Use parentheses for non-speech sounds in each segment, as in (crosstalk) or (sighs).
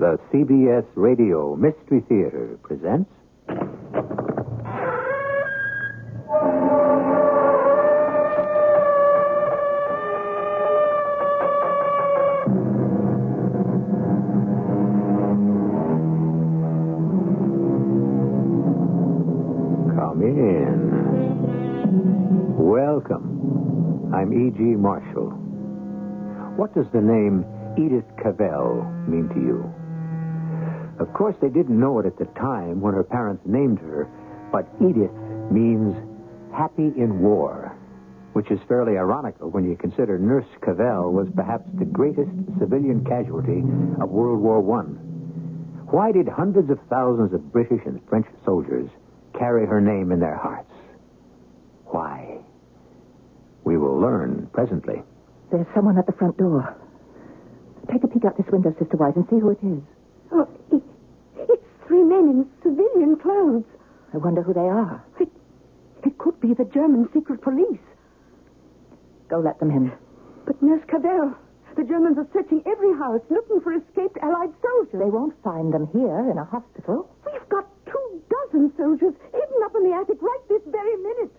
The CBS Radio Mystery Theater presents. Come in. Welcome. I'm E.G. Marshall. What does the name Edith Cavell mean to you? Of course, they didn't know it at the time when her parents named her, but Edith means happy in war, which is fairly ironical when you consider Nurse Cavell was perhaps the greatest civilian casualty of World War I. Why did hundreds of thousands of British and French soldiers carry her name in their hearts? Why? We will learn presently. There's someone at the front door. Take a peek out this window, Sister White, and see who it is. It, it's three men in civilian clothes. I wonder who they are. It, it could be the German secret police. Go let them in. But Nurse Cavell, the Germans are searching every house looking for escaped Allied soldiers. They won't find them here in a hospital. We've got two dozen soldiers hidden up in the attic right this very minute.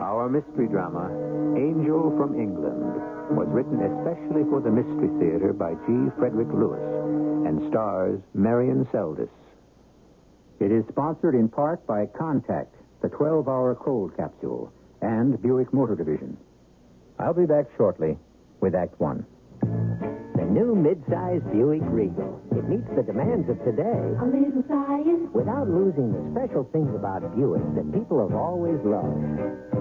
Our mystery drama, Angel from England, was written especially for the Mystery Theater by G. Frederick Lewis and stars Marion Seldes. It is sponsored in part by Contac, the 12 hour cold capsule, and Buick Motor Division. I'll be back shortly with Act One. The new midsize Buick Regal. It meets the demands of today A little science. without losing the special things about Buick that people have always loved.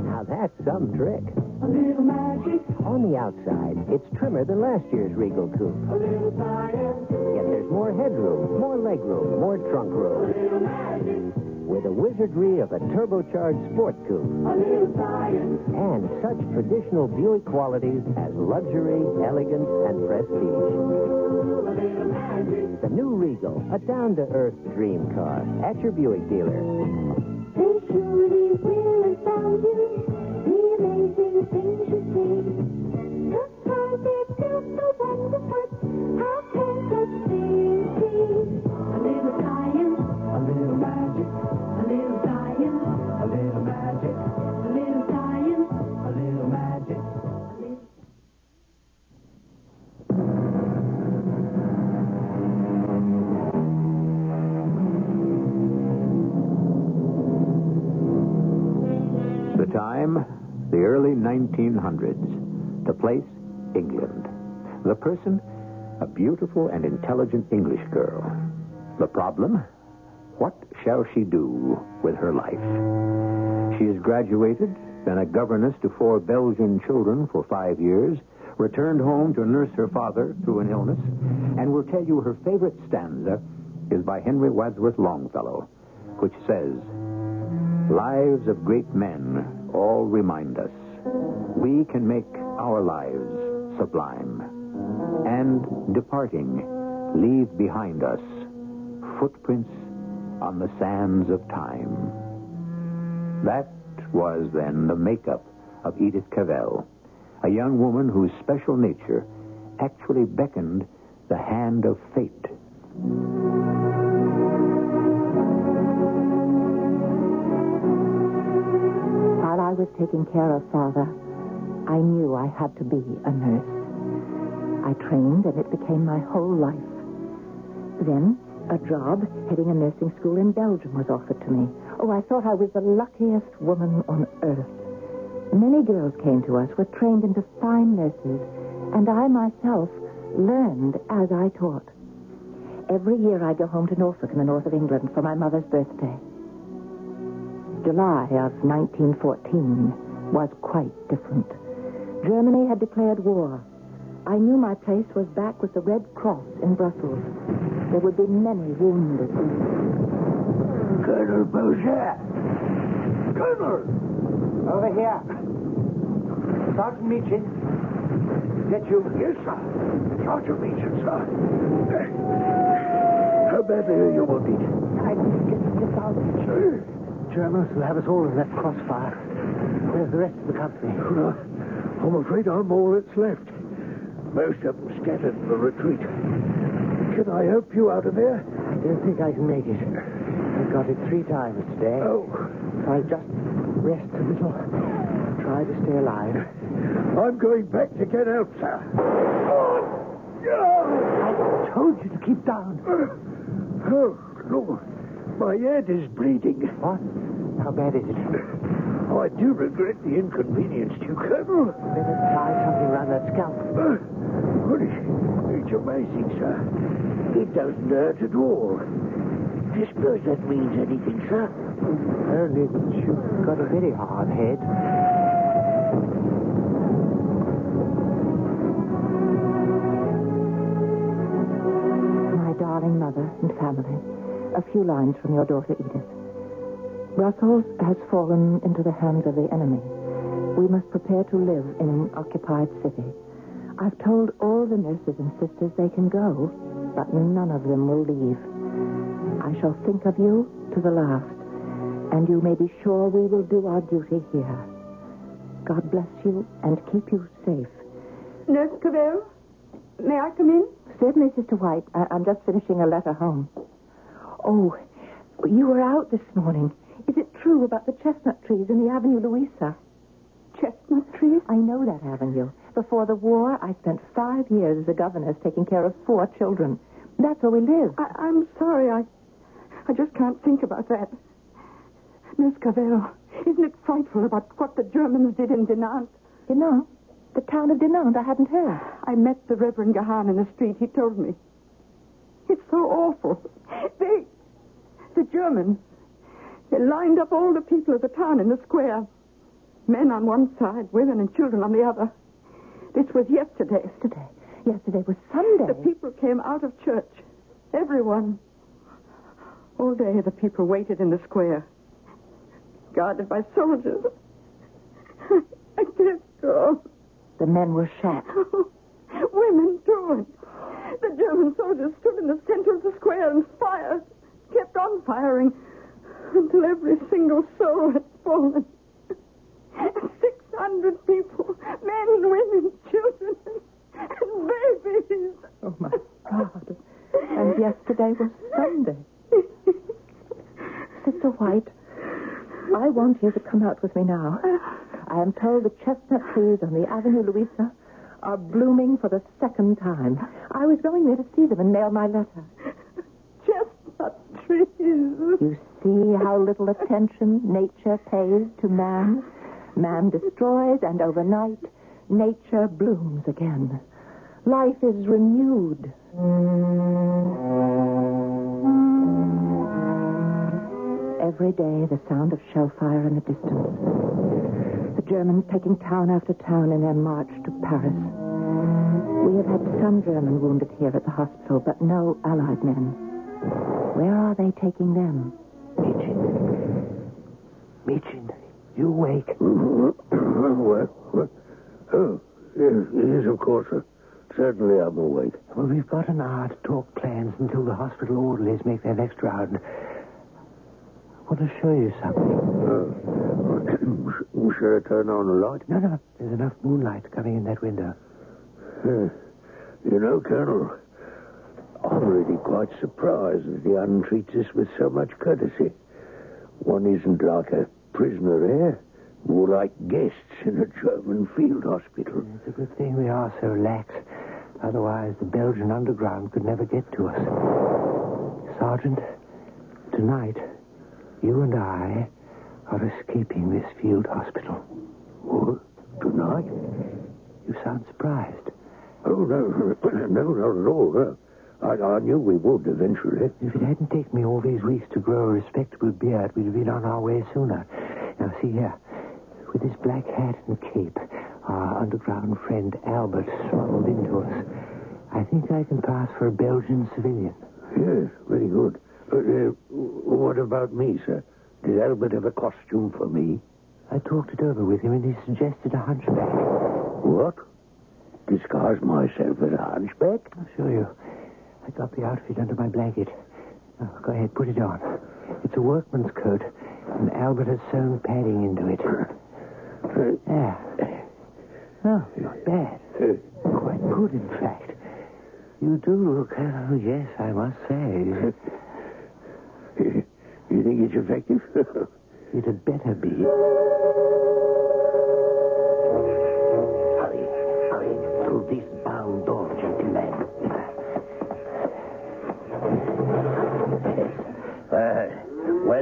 Now that's some trick. A little magic. On the outside, it's trimmer than last year's Regal coupe. A little science. Yet there's more headroom, more legroom, more trunk room. A little magic. With the wizardry of a turbocharged sport coupe. A little science. And such traditional Buick qualities as luxury, elegance, and prestige. A little magic. The new Regal, a down-to-earth dream car. At your Buick dealer. They surely will astound you. Beautiful and intelligent English girl. The problem, what shall she do with her life? She has graduated, been a governess to four Belgian children for five years, returned home to nurse her father through an illness, and will tell you her favorite stanza is by Henry Wadsworth Longfellow, which says, Lives of great men all remind us we can make our lives sublime. And departing, leave behind us footprints on the sands of time. That was then the makeup of Edith Cavell, a young woman whose special nature actually beckoned the hand of fate. While I was taking care of Father, I knew I had to be a nurse. I trained, and it became my whole life. Then, a job heading a nursing school in Belgium was offered to me. Oh, I thought I was the luckiest woman on earth. Many girls came to us, were trained into fine nurses, and I myself learned as I taught. Every year I go home to Norfolk in the north of England for my mother's birthday. July of 1914 was quite different. Germany had declared war. I knew my place was back with the Red Cross in Brussels. There would be many wounded. Colonel Boucher. Colonel! Over here. Sergeant Meachin. Is that you? Yes, sir. Sergeant Meachin, sir. How badly are you wounded? I get this out. Sir? Germans will have us all in that crossfire. Where's the rest of the company? Well, uh, I'm afraid I'm all that's left. Most of them scattered in the retreat. Can I help you out of here? I don't think I can make it. I've got it three times today. Oh, I'll just rest a little. Try to stay alive. I'm going back to get help, sir. Oh, no! I told you to keep down. Oh, Lord. My head is bleeding. What? How bad is it? Oh, I do regret the inconvenience to you, Colonel. Better tie something around that scalp. Uh, what is It's amazing, sir. It doesn't hurt at all. I suppose that means anything, sir. Only that you've got a very hard head. My darling mother and family, a few lines from your daughter Edith. Brussels has fallen into the hands of the enemy. We must prepare to live in an occupied city. I've told all the nurses and sisters they can go, but none of them will leave. I shall think of you to the last, and you may be sure we will do our duty here. God bless you and keep you safe. Nurse Cavell, may I come in? Certainly, Sister White. I- I'm just finishing a letter home. Oh, you were out this morning. Is it true about the chestnut trees in the Avenue Louisa? Chestnut trees? I know that avenue. Before the war, I spent five years as a governess taking care of four children. That's where we live. I, I'm sorry, I, I just can't think about that. Miss Cavell, isn't it frightful about what the Germans did in Dinant? Dinant? The town of Dinant? I hadn't heard. I met the Reverend Gahan in the street. He told me. It's so awful. They, the Germans, they lined up all the people of the town in the square. Men on one side, women and children on the other. This was yesterday. Yesterday. Yesterday was Sunday. The people came out of church. Everyone. All day the people waited in the square, guarded by soldiers. (laughs) I can't go. The men were shot. (laughs) Women, too. The German soldiers stood in the center of the square and fired, kept on firing, until every single soul had fallen. (laughs) Six hundred people, men, women, children, and babies. Oh, my God. And yesterday was Sunday. Sister White, I want you to come out with me now. I am told the chestnut trees on the Avenue Louisa are blooming for the second time. I was going there to see them and mail my letter. Chestnut trees. You see how little attention nature pays to man? Man destroys, and overnight, nature blooms again. Life is renewed. Every day, the sound of shell fire in the distance. The Germans taking town after town in their march to Paris. We have had some German wounded here at the hospital, but no Allied men. Where are they taking them? Meachin. Meachin, you what? (clears throat) What? Oh, yes, yes, of course. sir. Certainly I'm awake. Well, we've got an hour to talk plans until the hospital orderlies make their next round. I want to show you something. Uh, (coughs) shall I turn on the light? No, no, there's enough moonlight coming in that window. Uh, you know, Colonel, I'm really quite surprised that the Un treats us with so much courtesy. One isn't like a prisoner here, more like guests in a German field hospital. It's a good thing we are so lax. Otherwise, the Belgian underground could never get to us. Sergeant, tonight, you and I are escaping this field hospital. What? Tonight? You sound surprised. Oh, no, (laughs) no, not at all. I, I knew we would eventually. If it hadn't taken me all these weeks to grow a respectable beard, we'd have been on our way sooner. Now, see here. With his black hat and cape, our underground friend Albert smuggled into us. I think I can pass for a Belgian civilian. Yes, very good. Uh, uh, what about me, sir? Did Albert have a costume for me? I talked it over with him, and he suggested a hunchback. What? Disguise myself as a hunchback? I'll show you. I got the outfit under my blanket. Now, go ahead, put it on. It's a workman's coat, and Albert has sewn padding into it. Yeah. Oh, not bad. Quite good, in fact. You do look, oh, yes, I must say. You think it's effective? It had better be.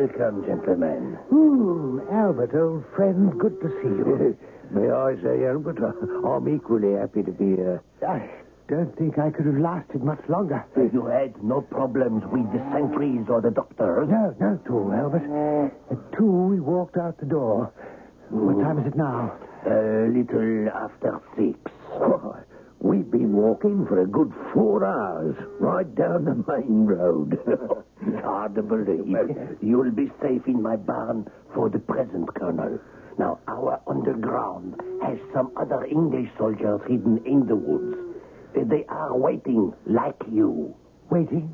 Welcome, gentlemen. Ooh, Albert, old friend, good to see you. (laughs) May I say, Albert, (laughs) I'm equally happy to be here. I don't think I could have lasted much longer. You had no problems with the sentries or the doctors? No, no, two, Albert. At two, we walked out the door. What time is it now? A little after six. (laughs) Oh, we've been walking for a good four hours, right down the main road. (laughs) It's hard to believe. You'll be safe in my barn for the present, Colonel. Now, our underground has some other English soldiers hidden in the woods. They are waiting, like you, Waiting?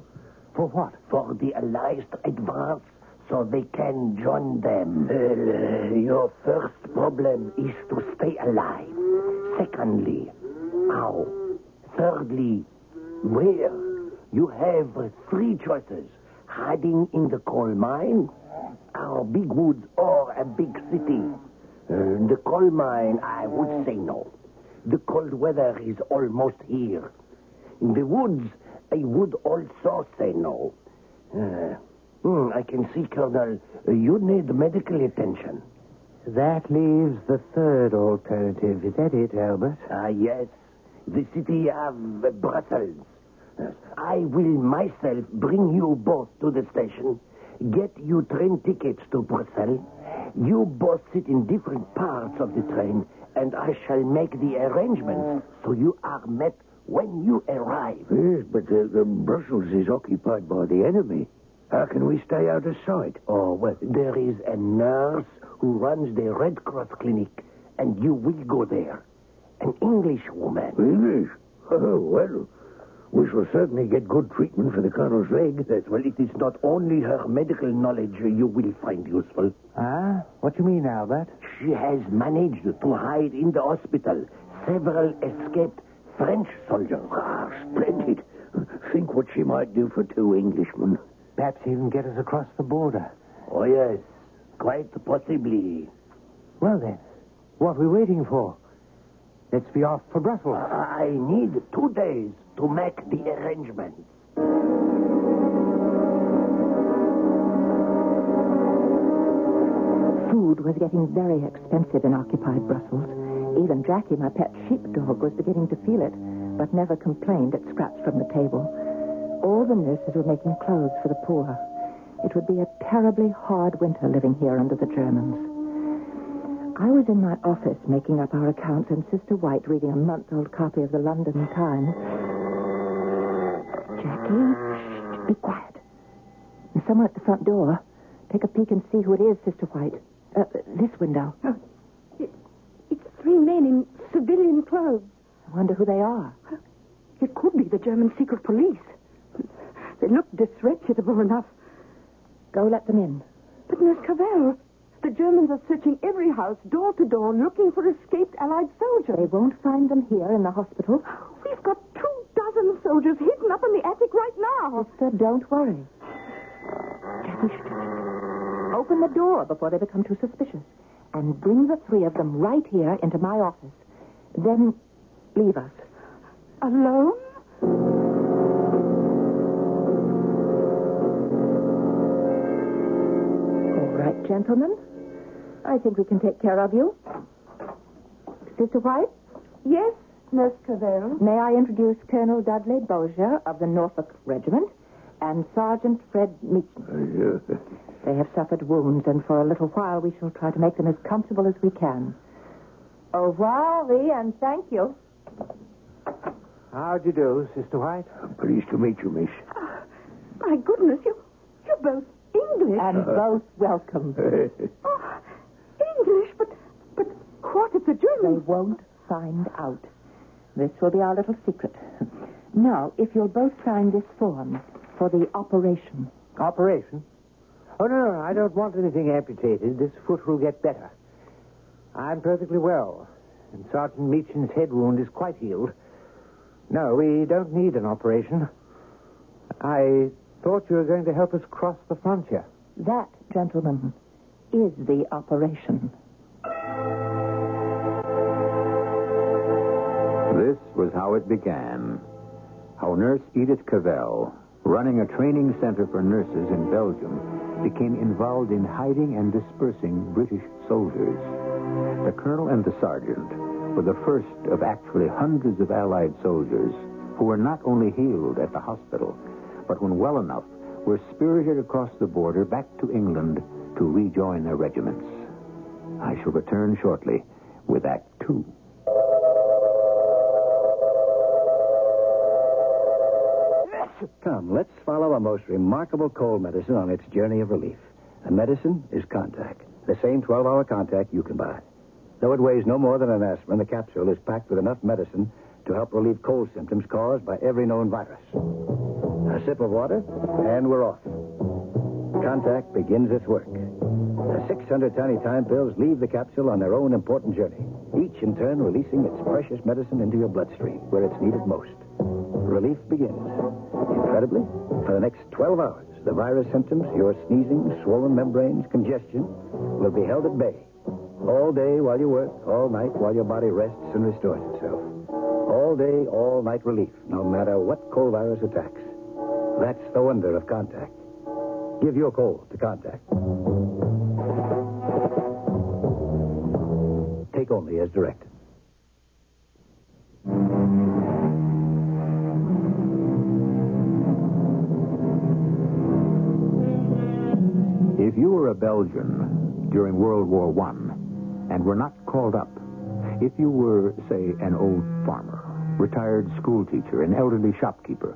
For what? for the Allies to advance so they can join them. Uh, your first problem is to stay alive. Secondly, how? Thirdly, where? You have three choices. Hiding in the coal mine, our big woods, or a big city. Uh, the coal mine, I would say no. The cold weather is almost here. In the woods, I would also say no. Uh, hmm, I can see, Colonel, you need medical attention. That leaves the third alternative. Is that it, Albert? Ah, yes. The city of Brussels. Yes. I will myself bring you both to the station, get you train tickets to Brussels. You both sit in different parts of the train, and I shall make the arrangements so you are met when you arrive. yes, but uh, uh, Brussels is occupied by the enemy. How can we stay out of sight? Oh, well, there is a nurse who runs the Red Cross clinic, and you will go there. An Englishwoman. English? (laughs) Oh, well, we shall certainly get good treatment for the colonel's leg. Yes, well, it is not only her medical knowledge you will find useful. Ah? What do you mean, Albert? She has managed to hide in the hospital several escaped French soldiers. Ah, splendid. Think what she might do for two Englishmen. Perhaps even get us across the border. Oh, yes, quite possibly. Well, then, what are we waiting for? Let's be off for Brussels. I need two days to make the arrangements. Food was getting very expensive in occupied Brussels. Even Jackie, my pet sheepdog, was beginning to feel it, but never complained at scraps from the table. All the nurses were making clothes for the poor. It would be a terribly hard winter living here under the Germans. I was in my office making up our accounts, and Sister White reading a month-old copy of the London Times. Jackie, shh, be quiet. There's someone at the front door. Take a peek and see who it is, Sister White. Uh, this window. It's three men in civilian clothes. I wonder who they are. It could be the German secret police. They look disreputable enough. Go let them in. But, Miss Cavell, the Germans are searching every house, door to door, looking for escaped Allied soldiers. They won't find them here in the hospital. We've got two dozen soldiers hidden up in the attic right now. Sister, don't worry. Open the door before they become too suspicious. And bring the three of them right here into my office. Then leave us. Alone? Gentlemen. I think we can take care of you. Sister White, Yes, Miss Cavell. may I introduce Colonel Dudley Bozier of the Norfolk Regiment and Sergeant Fred Meachin. Uh, They have suffered wounds, and for a little while we shall try to make them as comfortable as we can. Au revoir, Lee, and thank you. How do you do, Sister White? I'm pleased to meet you, miss. My goodness, you, you're both English. And uh-huh. both welcome. (laughs) Oh, English, but, but what if the They won't find out. This will be our little secret. Now, if you'll both sign this form for the operation. Operation? Oh, no, no, I don't want anything amputated. This foot will get better. I'm perfectly well, and Sergeant Meachin's head wound is quite healed. No, we don't need an operation. I thought you were going to help us cross the frontier. That, gentlemen, is the operation. This was how it began. How Nurse Edith Cavell, running a training center for nurses in Belgium, became involved in hiding and dispersing British soldiers. The colonel and the sergeant were the first of actually hundreds of Allied soldiers who were not only healed at the hospital, but when well enough, were spirited across the border back to England to rejoin their regiments. I shall return shortly with Act Two. Come, let's follow a most remarkable cold medicine on its journey of relief. The medicine is Contac. The same 12 hour Contac you can buy. Though it weighs no more than an aspirin, the capsule is packed with enough medicine to help relieve cold symptoms caused by every known virus. A sip of water, and we're off. Contact begins its work. The 600 tiny time pills leave the capsule on their own important journey, each in turn releasing its precious medicine into your bloodstream, where it's needed most. Relief begins. Incredibly, for the next 12 hours, the virus symptoms, your sneezing, swollen membranes, congestion, will be held at bay. All day while you work, all night while your body rests and restores itself. All day, all night relief, no matter what cold virus attacks. That's the wonder of Contac. Give your cold to Contac. Take only as directed. If you were a Belgian during World War I and were not called up, if you were, say, an old farmer, retired schoolteacher, an elderly shopkeeper,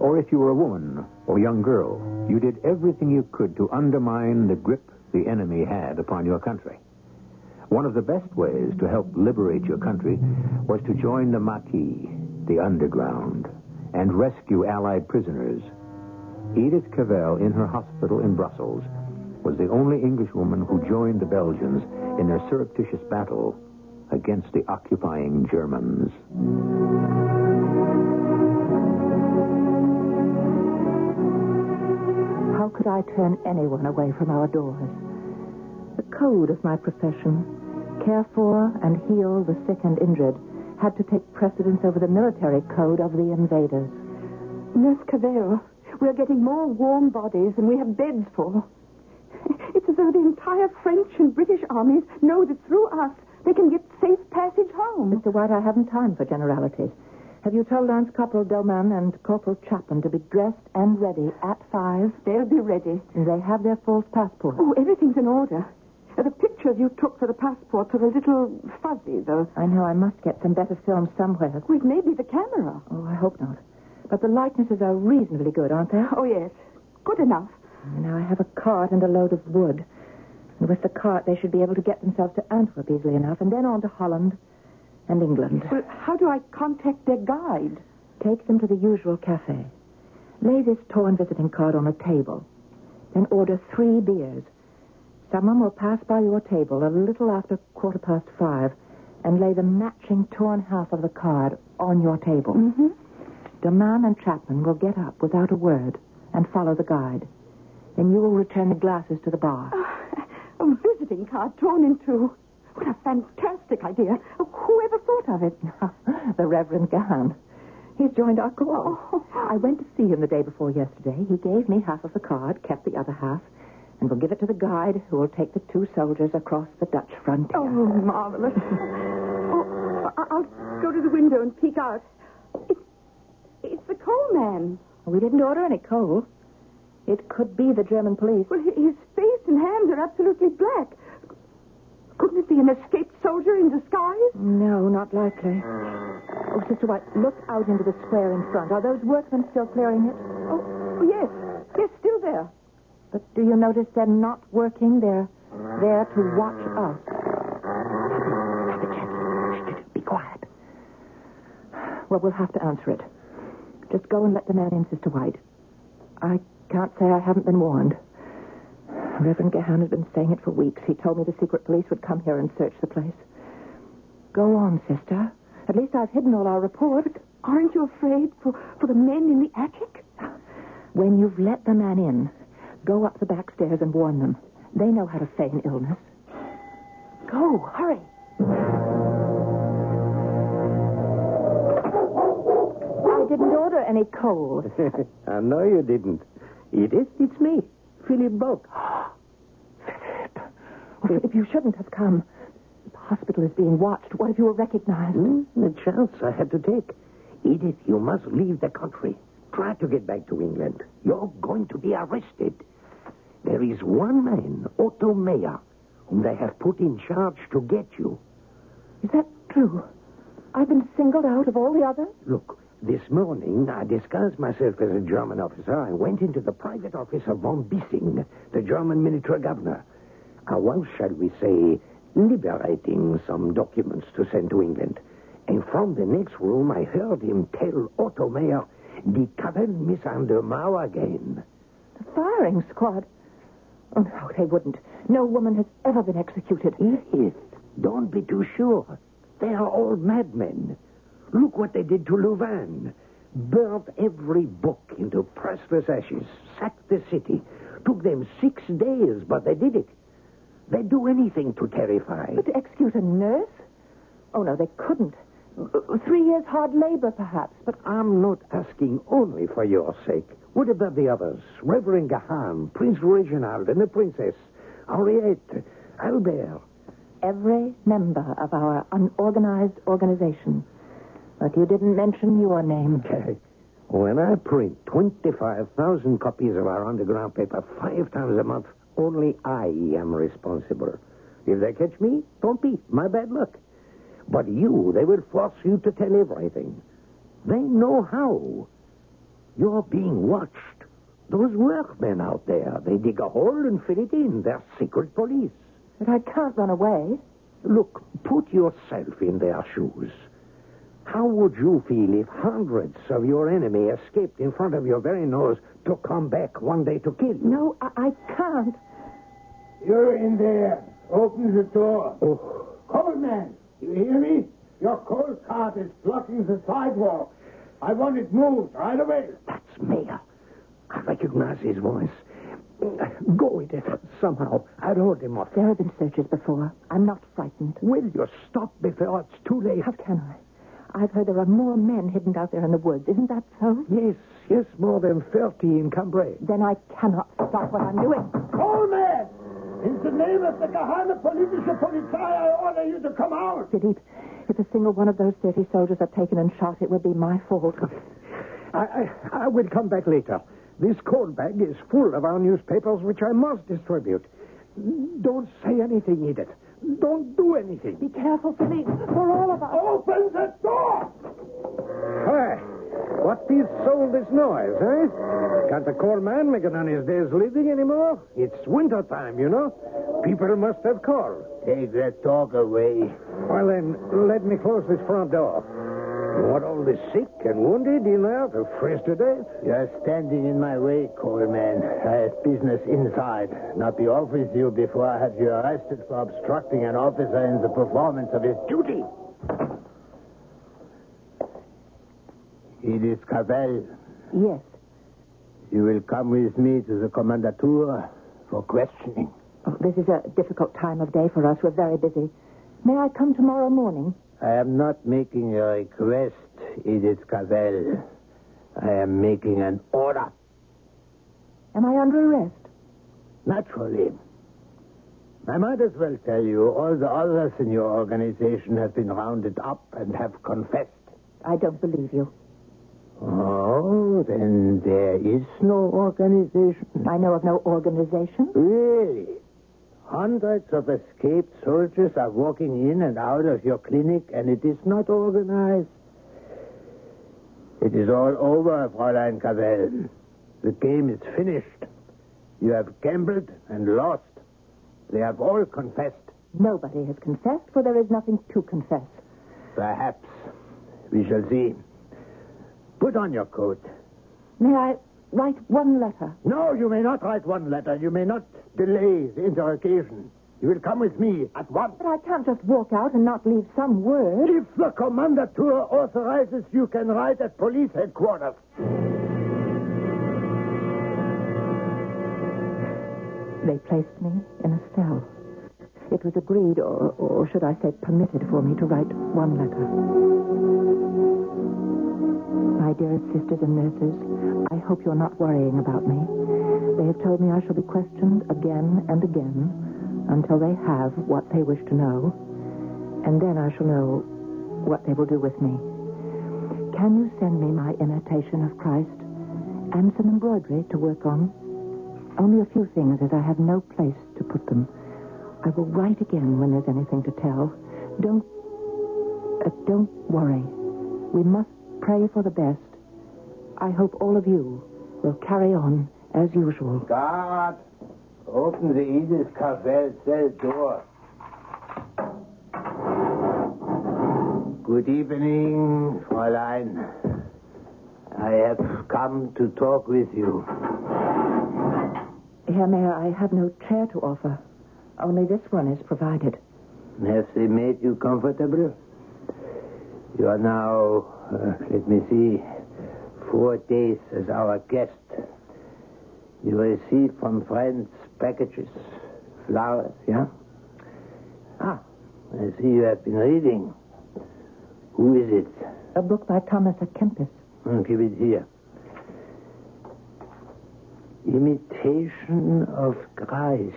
or if you were a woman or young girl, you did everything you could to undermine the grip the enemy had upon your country. One of the best ways to help liberate your country was to join the Maquis, the underground, and rescue Allied prisoners. Edith Cavell, in her hospital in Brussels, was the only Englishwoman who joined the Belgians in their surreptitious battle against the occupying Germans. Could I turn anyone away from our doors? The code of my profession, care for and heal the sick and injured, had to take precedence over the military code of the invaders. Nurse Cavell, we're getting more warm bodies than we have beds for. It's as though the entire French and British armies know that through us they can get safe passage home. Mr. White, I haven't time for generalities. Have you told Lance Corporal Doman and Corporal Chapman to be dressed and ready at five? They'll be ready. And they have their false passports. Oh, everything's in order. Uh, The pictures you took for the passports are a little fuzzy, though. I know I must get some better film somewhere. Oh, it may be the camera. Oh, I hope not. But the likenesses are reasonably good, aren't they? Oh, yes. Good enough. Now I have a cart and a load of wood. And with the cart, they should be able to get themselves to Antwerp easily enough, and then on to Holland and England. Well, how do I contact their guide? Take them to the usual cafe. Lay this torn visiting card on a table. Then order three beers. Someone will pass by your table a little after quarter past five and lay the matching torn half of the card on your table. Mm-hmm. Doman and Chapman will get up without a word and follow the guide. Then you will return the glasses to the bar. A visiting card torn in two. What a fantastic idea. Oh, Whoever thought of it? (laughs) the Reverend Gahan. He's joined our corps. I went to see him the day before yesterday. He gave me half of the card, kept the other half, and will give it to the guide who will take the two soldiers across the Dutch frontier. Oh, marvelous. Oh, I'll go to the window and peek out. It's, it's the coal man. We didn't order any coal. It could be the German police. Well, his face and hands are absolutely black. Couldn't it be an escaped soldier in disguise? No, not likely. Oh, Sister White, look out into the square in front. Are those workmen still clearing it? Oh, oh, yes. Yes, still there. But do you notice they're not working? They're there to watch us. Be quiet. Well, we'll have to answer it. Just go and let the man in, Sister White. I can't say I haven't been warned. Reverend Gahan has been saying it for weeks. He told me the secret police would come here and search the place. Go on, sister. At least I've hidden all our report. Aren't you afraid for, for the men in the attic? When you've let the man in, go up the back stairs and warn them. They know how to feign illness. Go, hurry. I didn't order any coal. (laughs) I know you didn't. Edith, it's me, Philip Baucq. (gasps) If you shouldn't have come. The hospital is being watched. What if you were recognized? Hmm? The chance I had to take. Edith, you must leave the country. Try to get back to England. You're going to be arrested. There is one man, Otto Mayer, whom they have put in charge to get you. Is that true? I've been singled out of all the others? Look, this morning I disguised myself as a German officer and went into the private office of von Bissing, the German military governor. I was, shall we say, liberating some documents to send to England. And from the next room I heard him tell Otto Mayer, die Cavell miss an again. The firing squad. Oh, no, they wouldn't. No woman has ever been executed. Edith, don't be too sure. They are all madmen. Look what they did to Louvain. Burnt every book into priceless ashes, sacked the city. Took them six days, but they did it. They'd do anything to terrify. But to execute a nurse? Oh, no, they couldn't. Three years hard labor, perhaps, but I'm not asking only for your sake. What about the others? Reverend Gahan, Prince Reginald, and the Princess, Henriette, Albert. every member of our unorganized organization. But you didn't mention your name. (laughs) When I print 25,000 copies of our underground paper five times a month, only I am responsible. If they catch me, don't be. My bad luck. But you, they will force you to tell everything. They know how. You're being watched. Those workmen out there, they dig a hole and fill it in. They're secret police. But I can't run away. Look, put yourself in their shoes. How would you feel if hundreds of your enemy escaped in front of your very nose to come back one day to kill you? No, I, I can't. You're in there. Open the door. Oh, Coal man, you hear me? Your coal cart is blocking the sidewalk. I want it moved right away. that's Mayer. I recognize his voice. Go with it somehow. I'd hold him off. There have been searches before. I'm not frightened. Will you stop before it's too late? How can I? I've heard there are more men hidden out there in the woods. Isn't that so? Yes, yes, more than 30 in Cambrai. Then I cannot stop what I'm doing. Coal man! In the name of the Geheime Politische Polizei, I order you to come out. Philippe, if a single one of those 30 soldiers are taken and shot, it will be my fault. I, I, I will come back later. This coal bag is full of our newspapers, which I must distribute. Don't say anything, Edith. Don't do anything. Be careful, Philippe, for all of us. Open the door! Hi. What is all this noise, eh? Can't the coal man make it on his day's living anymore? It's winter time, you know. People must have coal. Take that talk away. Well, then, let me close this front door. You want all the sick and wounded in there to freeze to death? You're standing in my way, Coleman. I have business inside. Not be off with you before I have you arrested for obstructing an officer in the performance of his duty. Edith Cavell, Yes. you will come with me to the commandature for questioning. Oh, this is a difficult time of day for us. We're very busy. May I come tomorrow morning? I am not making a request, Edith Cavell. I am making an order. Am I under arrest? Naturally. I might as well tell you all the others in your organization have been rounded up and have confessed. I don't believe you. Oh, then there is no organization. I know of no organization. Really? Hundreds of escaped soldiers are walking in and out of your clinic, and it is not organized. It is all over, Fräulein Cavell. The game is finished. You have gambled and lost. They have all confessed. Nobody has confessed, for there is nothing to confess. Perhaps. We shall see. Put on your coat. May I write one letter? No, you may not write one letter. You may not delay the interrogation. You will come with me at once. But I can't just walk out and not leave some word. If the commandatur authorizes, you can write at police headquarters. They placed me in a cell. It was agreed, or, or should I say permitted, for me to write one letter. My dearest sisters and nurses, hope you're not worrying about me. They have told me I shall be questioned again and again until they have what they wish to know, and then I shall know what they will do with me. Can you send me my imitation of Christ and some embroidery to work on? Only a few things, as I have no place to put them. I will write again when there's anything to tell. Don't, uh, don't worry. We must pray for the best. I hope all of you will carry on as usual. Guard, open the Edith Cavell cell door. Good evening, Fräulein. I have come to talk with you. Herr Mayer, I have no chair to offer. Only this one is provided. Have they made you comfortable? You are now, uh, let me see, four days as our guest. You receive from friends packages, flowers, yeah? Ah, I see you have been reading. Who is it? A book by Thomas à Kempis. Oh, give it here. Imitation of Christ.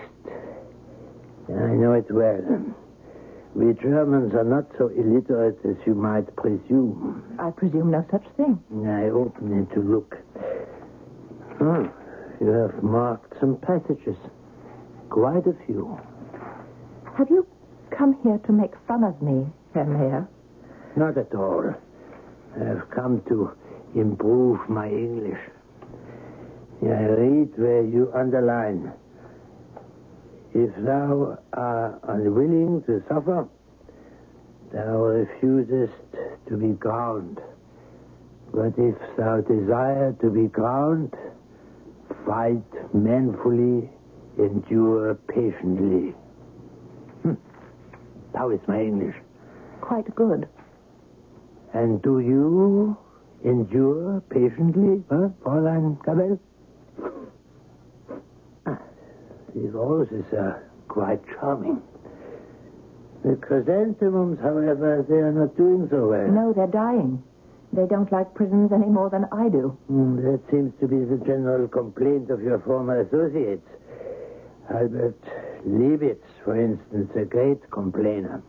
I know it well. We Germans are not so illiterate as you might presume. I presume no such thing. I opened it to look. Oh, you have marked some passages. Quite a few. Have you come here to make fun of me, Herr Mayer? Not at all. I have come to improve my English. I read where you underline. If thou art unwilling to suffer, thou refusest to be crowned. But if thou desire to be crowned, fight manfully, endure patiently. Hm. How is my English? Quite good. And do you endure patiently, huh, Fräulein Cavell? Ah, these roses are quite charming. The chrysanthemums, however, they are not doing so well. No, they're dying. They don't like prisons any more than I do. Hmm, that seems to be the general complaint of your former associates. Albert Leibitz, for instance, a great complainer.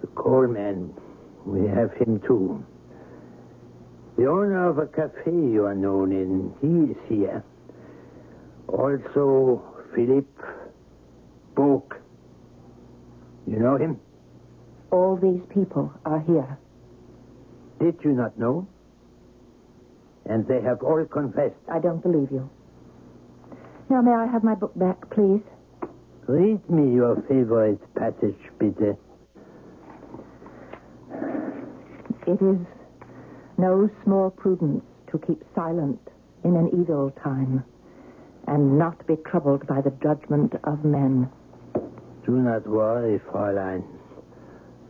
The coalman, we have him too. The owner of a cafe you are known in, he is here. Also, Philip Baucq. You know him? All these people are here. Did you not know? And they have all confessed. I don't believe you. Now, may I have my book back, please? Read me your favorite passage, bitte. It is no small prudence to keep silent in an evil time and not be troubled by the judgment of men. Do not worry, Fräulein.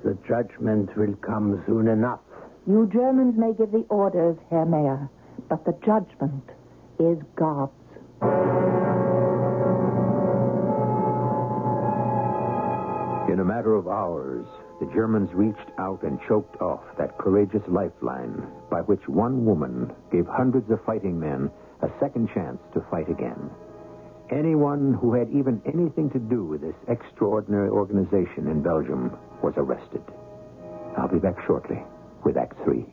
The judgment will come soon enough. You Germans may give the orders, Herr Mayer, but the judgment is God's. In a matter of hours, the Germans reached out and choked off that courageous lifeline by which one woman gave hundreds of fighting men a second chance to fight again. Anyone who had even anything to do with this extraordinary organization in Belgium was arrested. I'll be back shortly with Act Three.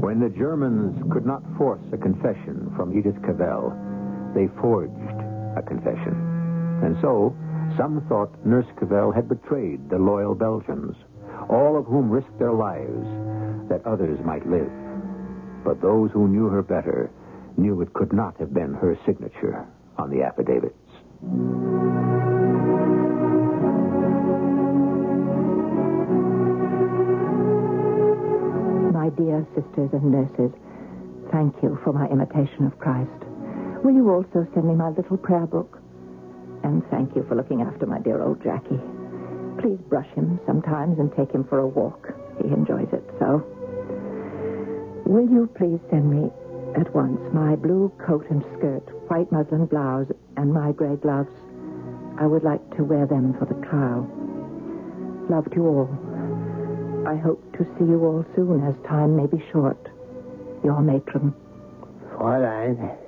When the Germans could not force a confession from Edith Cavell, they forged a confession. And so, some thought Nurse Cavell had betrayed the loyal Belgians, all of whom risked their lives that others might live. But those who knew her better knew it could not have been her signature on the affidavits. My dear sisters and nurses, thank you for my imitation of Christ. Will you also send me my little prayer book? And thank you for looking after my dear old Jackie. Please brush him sometimes and take him for a walk. He enjoys it so. Will you please send me at once my blue coat and skirt, white muslin blouse, and my gray gloves? I would like to wear them for the trial. Love to all. I hope to see you all soon, as time may be short. Your matron. Fräulein,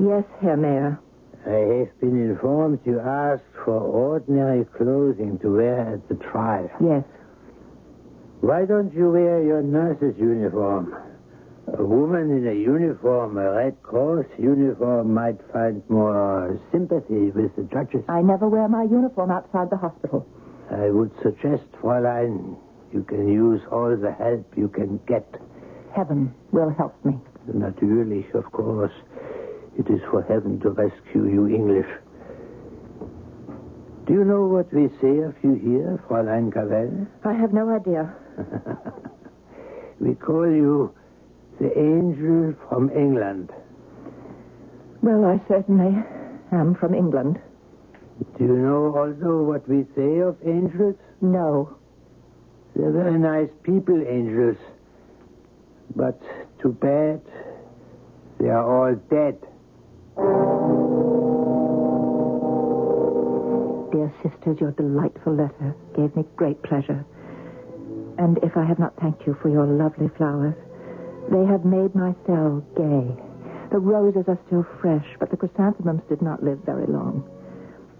Yes, Herr Mayer. I have been informed you asked for ordinary clothing to wear at the trial. Yes. Why don't you wear your nurse's uniform? A woman in a uniform, a Red Cross uniform, might find more sympathy with the judges. I never wear my uniform outside the hospital. I would suggest, Fräulein, you can use all the help you can get. Heaven will help me. Natürlich, of course. It is for heaven to rescue you English. Do you know what we say of you here, Fräulein Cavell? I have no idea. (laughs) We call you the angel from England. Well, I certainly am from England. Do you know also what we say of angels? No. They're very nice people, angels. But too bad, they are all dead. Dear sisters, your delightful letter gave me great pleasure. And if I have not thanked you for your lovely flowers, they have made my cell gay. The roses are still fresh, but the chrysanthemums did not live very long.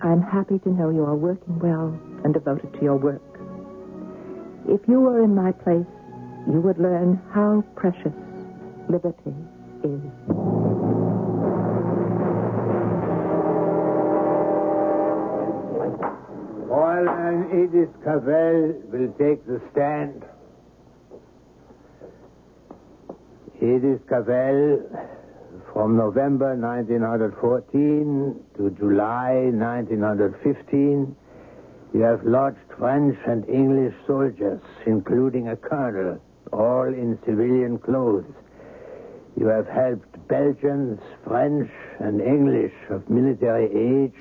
I'm happy to know you are working well and devoted to your work. If you were in my place, you would learn how precious liberty is. Fräulein Edith Cavell will take the stand. Edith Cavell, from November 1914 to July 1915, you have lodged French and English soldiers, including a colonel, all in civilian clothes. You have helped Belgians, French, and English of military age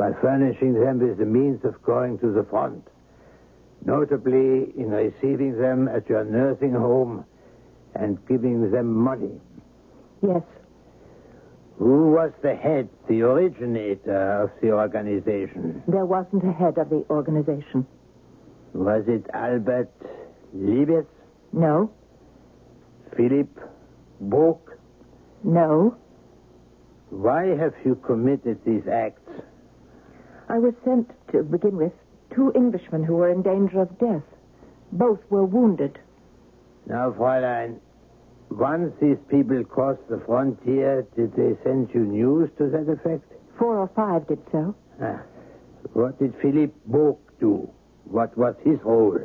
by furnishing them with the means of going to the front, notably in receiving them at your nursing home and giving them money. Yes, Who was the head, the originator of the organization? there wasn't a head of the organization. Was it Albert Libiez, No, Philip Baucq? no. Why have you committed these acts? I was sent, to begin with, two Englishmen who were in danger of death. Both were wounded. Now, Fräulein, once these people crossed the frontier, did they send you news to that effect? Four or five did so. Ah, what did Philippe Baucq do? What was his role?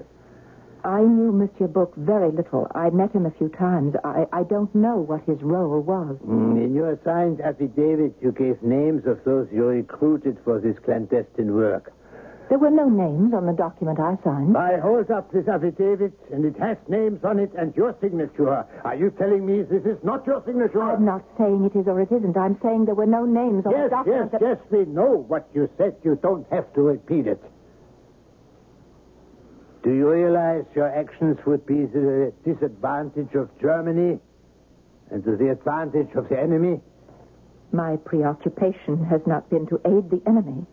I knew Monsieur Baucq very little. I met him a few times. I, I don't know what his role was. Mm, In your signed affidavit, you gave names of those you recruited for this clandestine work. There were no names on the document I signed. I hold up this affidavit, and it has names on it and your signature. Are you telling me this is not your signature? I'm not saying it is or it isn't. I'm saying there were no names on Yes, the yes, document. that- yes, we know what you said. You don't have to repeat it. Do you realize your actions would be to the disadvantage of Germany and to the advantage of the enemy? My preoccupation has not been to aid the enemy,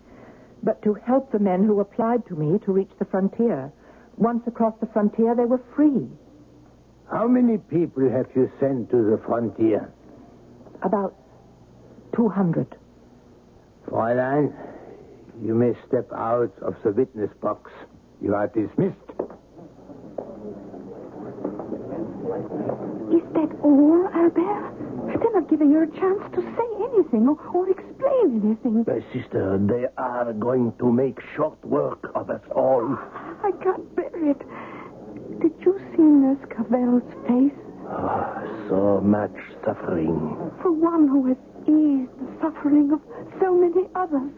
but to help the men who applied to me to reach the frontier. Once across the frontier, they were free. How many people have you sent to the frontier? About 200. Fräulein, you may step out of the witness box. You are dismissed. Is that all, Albert? They're not giving her a chance to say anything or, or explain anything. My sister, they are going to make short work of us all. I can't bear it. Did you see Nurse Cavell's face? Ah, so much suffering. For one who has eased the suffering of so many others.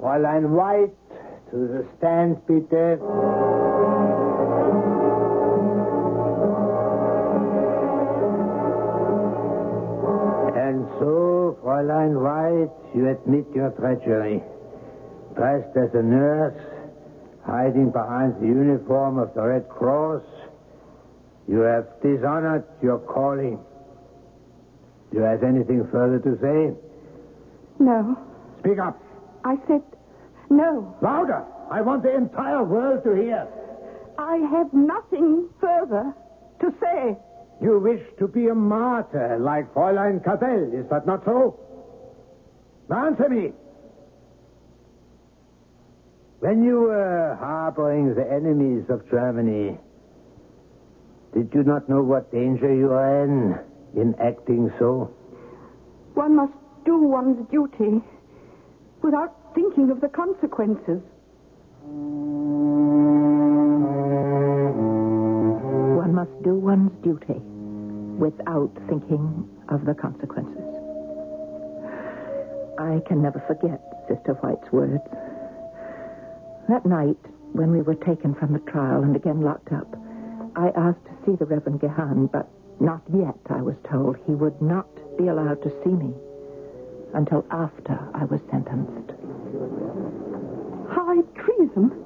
Fräulein White, to the stand, bitte. And so, Fräulein White, you admit your treachery. Dressed as a nurse, hiding behind the uniform of the Red Cross, you have dishonored your calling. Do you have anything further to say? No. Speak up. I said no. Louder! I want the entire world to hear. I have nothing further to say. You wish to be a martyr like Fräulein Cavell, is that not so? Answer me. When you were harboring the enemies of Germany, did you not know what danger you are in in acting so? One must do one's duty without thinking of the consequences. One must do one's duty without thinking of the consequences. I can never forget Sister White's words. That night, when we were taken from the trial and again locked up, I asked to see the Reverend Gahan, but not yet, I was told. He would not be allowed to see me until after I was sentenced. High treason?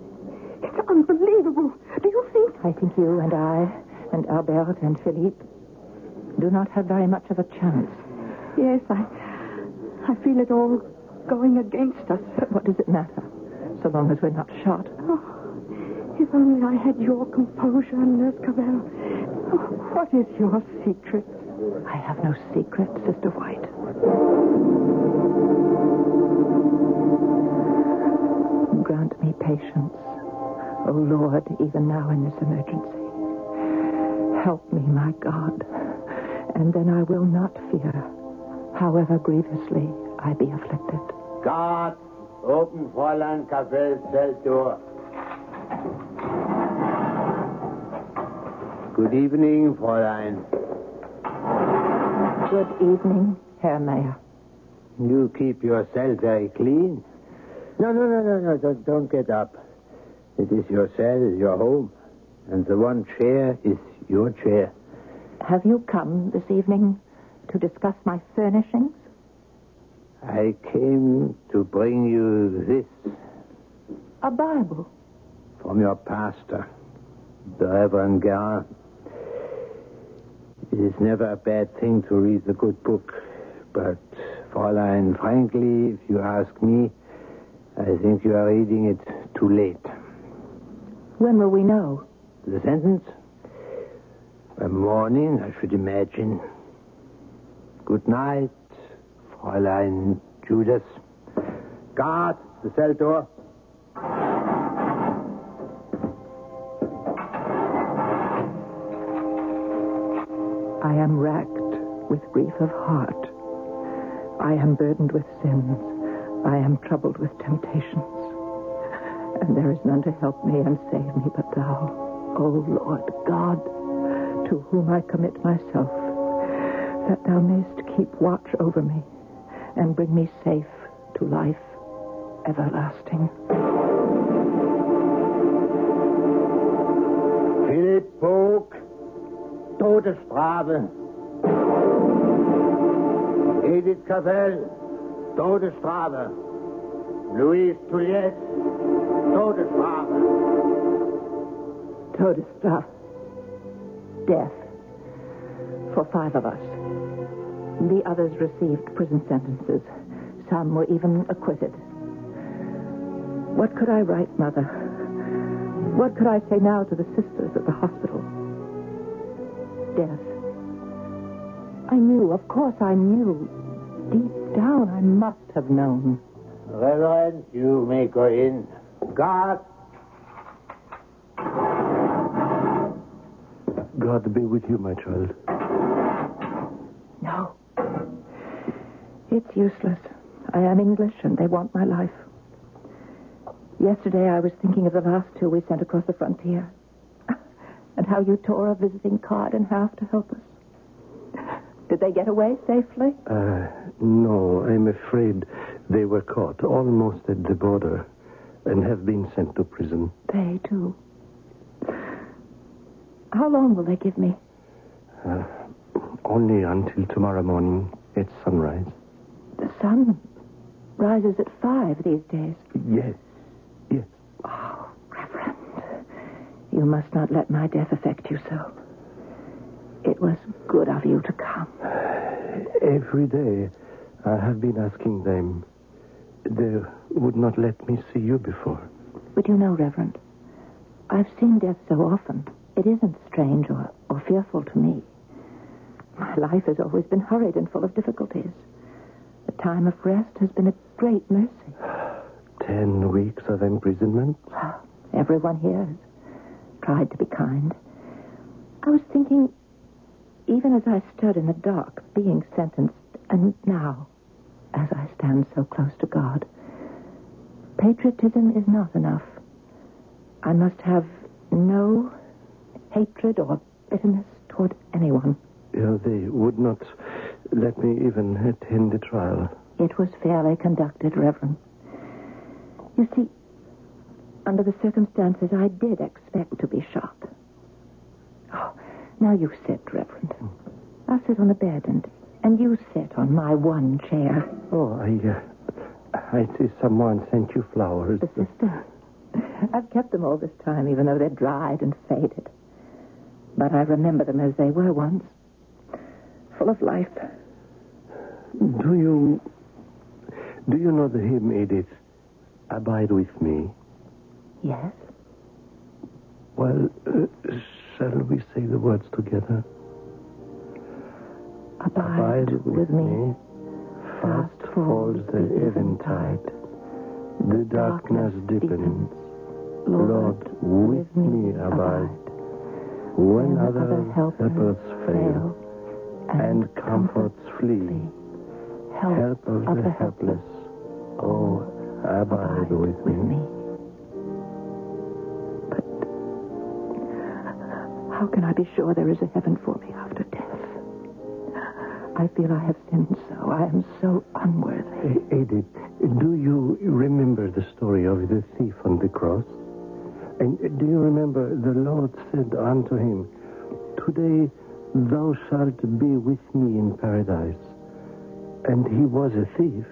It's unbelievable. Do you think? I think you and I and Albert and Philippe do not have very much of a chance. Yes, I, I feel it all going against us. But what does it matter, so long as we're not shot? Oh, if only I had your composure, Nurse Cavell. Oh, what is your secret? I have no secret, Sister White. Grant me patience, O Lord, even now in this emergency. Help me, my God, and then I will not fear, however grievously I be afflicted. Guard, open Fräulein Cavell's cell door. Good evening, Fräulein. Good evening, Herr Mayer. You keep your cell very clean. No, no, no, no, no. Don't, don't get up. It is your cell, your home. And the one chair is your chair. Have you come this evening to discuss my furnishings? I came to bring you this A Bible. from your pastor, the Reverend Guerin. It is never a bad thing to read the good book, but, Fräulein, frankly, if you ask me, I think you are reading it too late. When will we know? The sentence? By morning, I should imagine. Good night, Fräulein Judas. Guard, the cell door. I am racked with grief of heart. I am burdened with sins. I am troubled with temptations. And there is none to help me and save me but thou, O Lord God, to whom I commit myself, that thou mayst keep watch over me and bring me safe to life everlasting. Philipp Vogt, Todesstrafe. Edith Cavell, Todesstrafe. Louise Thuliez, Todesstrafe. Todesstrafe. Death. For five of us. The others received prison sentences. Some were even acquitted. What could I write, Mother? What could I say now to the sisters at the hospital? Death. I knew, of course I knew. Deep down, I must have known. Reverend, you may go in. God. God be with you, my child. No. It's useless. I am English, and they want my life. Yesterday, I was thinking of the last two we sent across the frontier, (laughs) and how you tore a visiting card in half to help us. Did they get away safely? Uh, no, I'm afraid they were caught almost at the border and have been sent to prison. They, too. How long will they give me? Uh, only until tomorrow morning at sunrise. The sun rises at five these days. Yes, yes. Oh, Reverend, you must not let my death affect you so. It was good of you to come. Every day I have been asking them. They would not let me see you before. But you know, Reverend, I've seen death so often. It isn't strange or, or fearful to me. My life has always been hurried and full of difficulties. The time of rest has been a great mercy. (sighs) Ten weeks of imprisonment? Well, everyone here has tried to be kind. I was thinking, even as I stood in the dock, being sentenced, and now, as I stand so close to God, patriotism is not enough. I must have no hatred or bitterness toward anyone. Yeah, they would not let me even attend the trial. It was fairly conducted, Reverend. You see, under the circumstances, I did expect to be shot. Oh, now you sit, Reverend. Hmm. I'll sit on the bed, and, and you sit on my one chair. Oh, I, uh, I see someone sent you flowers. The sister. I've kept them all this time, even though they're dried and faded. But I remember them as they were once. Full of life. Do you do you know the hymn, Edith? Abide with me. Yes? Well, uh, shall we say the words together? Abide, with me. Fast falls the eventide. The darkness deepens. Lord, with me abide. When other helpers fail and comforts flee, help of the helpless, oh, abide with me. But How can I be sure there is a heaven for me after death? I feel I have sinned so. I am so unworthy. Eh, Edith, do you remember the story of the thief on the cross? And do you remember the Lord said unto him, Today thou shalt be with me in paradise. And he was a thief.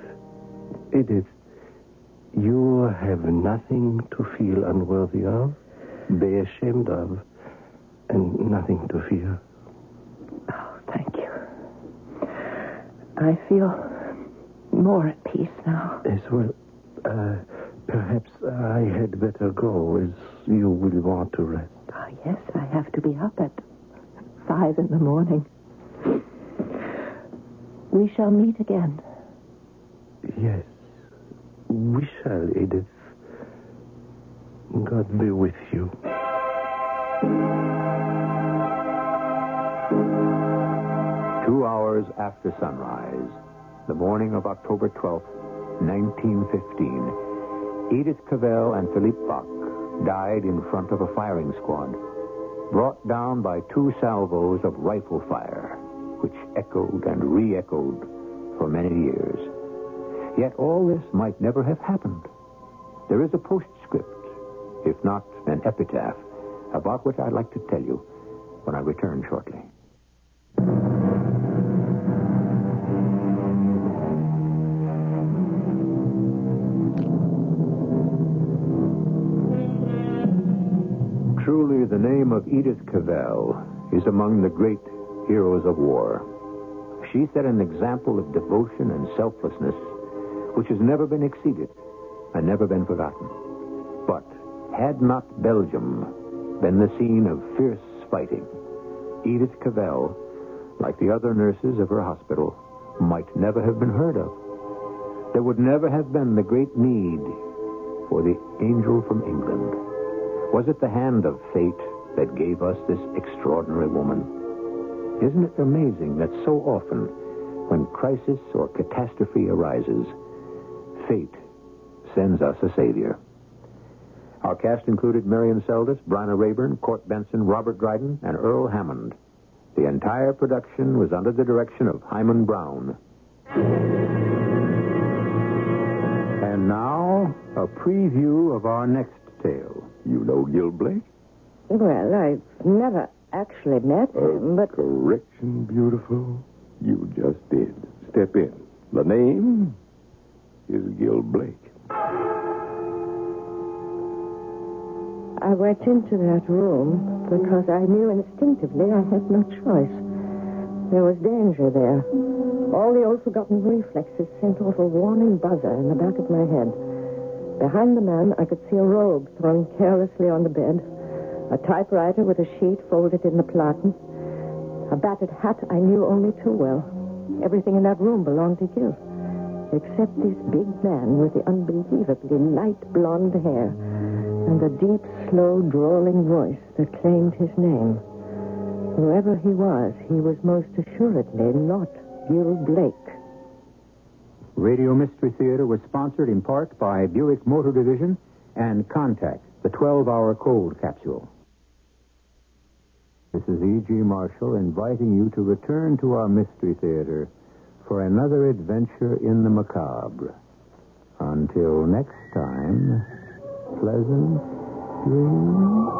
Edith, you have nothing to feel unworthy of, be ashamed of, and nothing to fear. Oh, thank you. I feel more at peace now. As well, uh, perhaps I had better go, as you will want to rest. Ah, yes, I have to be up at five in the morning. We shall meet again. Yes, we shall, Edith. God be with you. Hours after sunrise, the morning of October 12, 1915, Edith Cavell and Philippe Baucq died in front of a firing squad, brought down by two salvos of rifle fire, which echoed and re echoed for many years. Yet all this might never have happened. There is a postscript, if not an epitaph, about which I'd like to tell you when I return shortly. The name of Edith Cavell is among the great heroes of war. She set an example of devotion and selflessness which has never been exceeded and never been forgotten. But had not Belgium been the scene of fierce fighting, Edith Cavell, like the other nurses of her hospital, might never have been heard of. There would never have been the great need for the angel from England. Was it the hand of fate that gave us this extraordinary woman. Isn't it amazing that so often, when crisis or catastrophe arises, fate sends us a savior? Our cast included Marion Seldes, Bryna Raeburn, Court Benson, Robert Dryden, and Earl Hammond. The entire production was under the direction of Himan Brown. And now, a preview of our next tale. You know Gil Blake? Well, I've never actually met him, but Correction, beautiful. You just did. Step in. The name is Gil Blake. I went into that room because I knew instinctively I had no choice. There was danger there. All the old forgotten reflexes sent off a warning buzzer in the back of my head. Behind the man, I could see a robe thrown carelessly on the bed, a typewriter with a sheet folded in the platen, a battered hat I knew only too well. Everything in that room belonged to Gil, except this big man with the unbelievably light blonde hair and the deep, slow, drawling voice that claimed his name. Whoever he was, he was most assuredly not Gil Blake. Radio Mystery Theater was sponsored in part by Buick Motor Division and Contac, the 12 hour cold capsule. This is E.G. Marshall inviting you to return to our Mystery Theater for another adventure in the macabre. Until next time, pleasant dreams.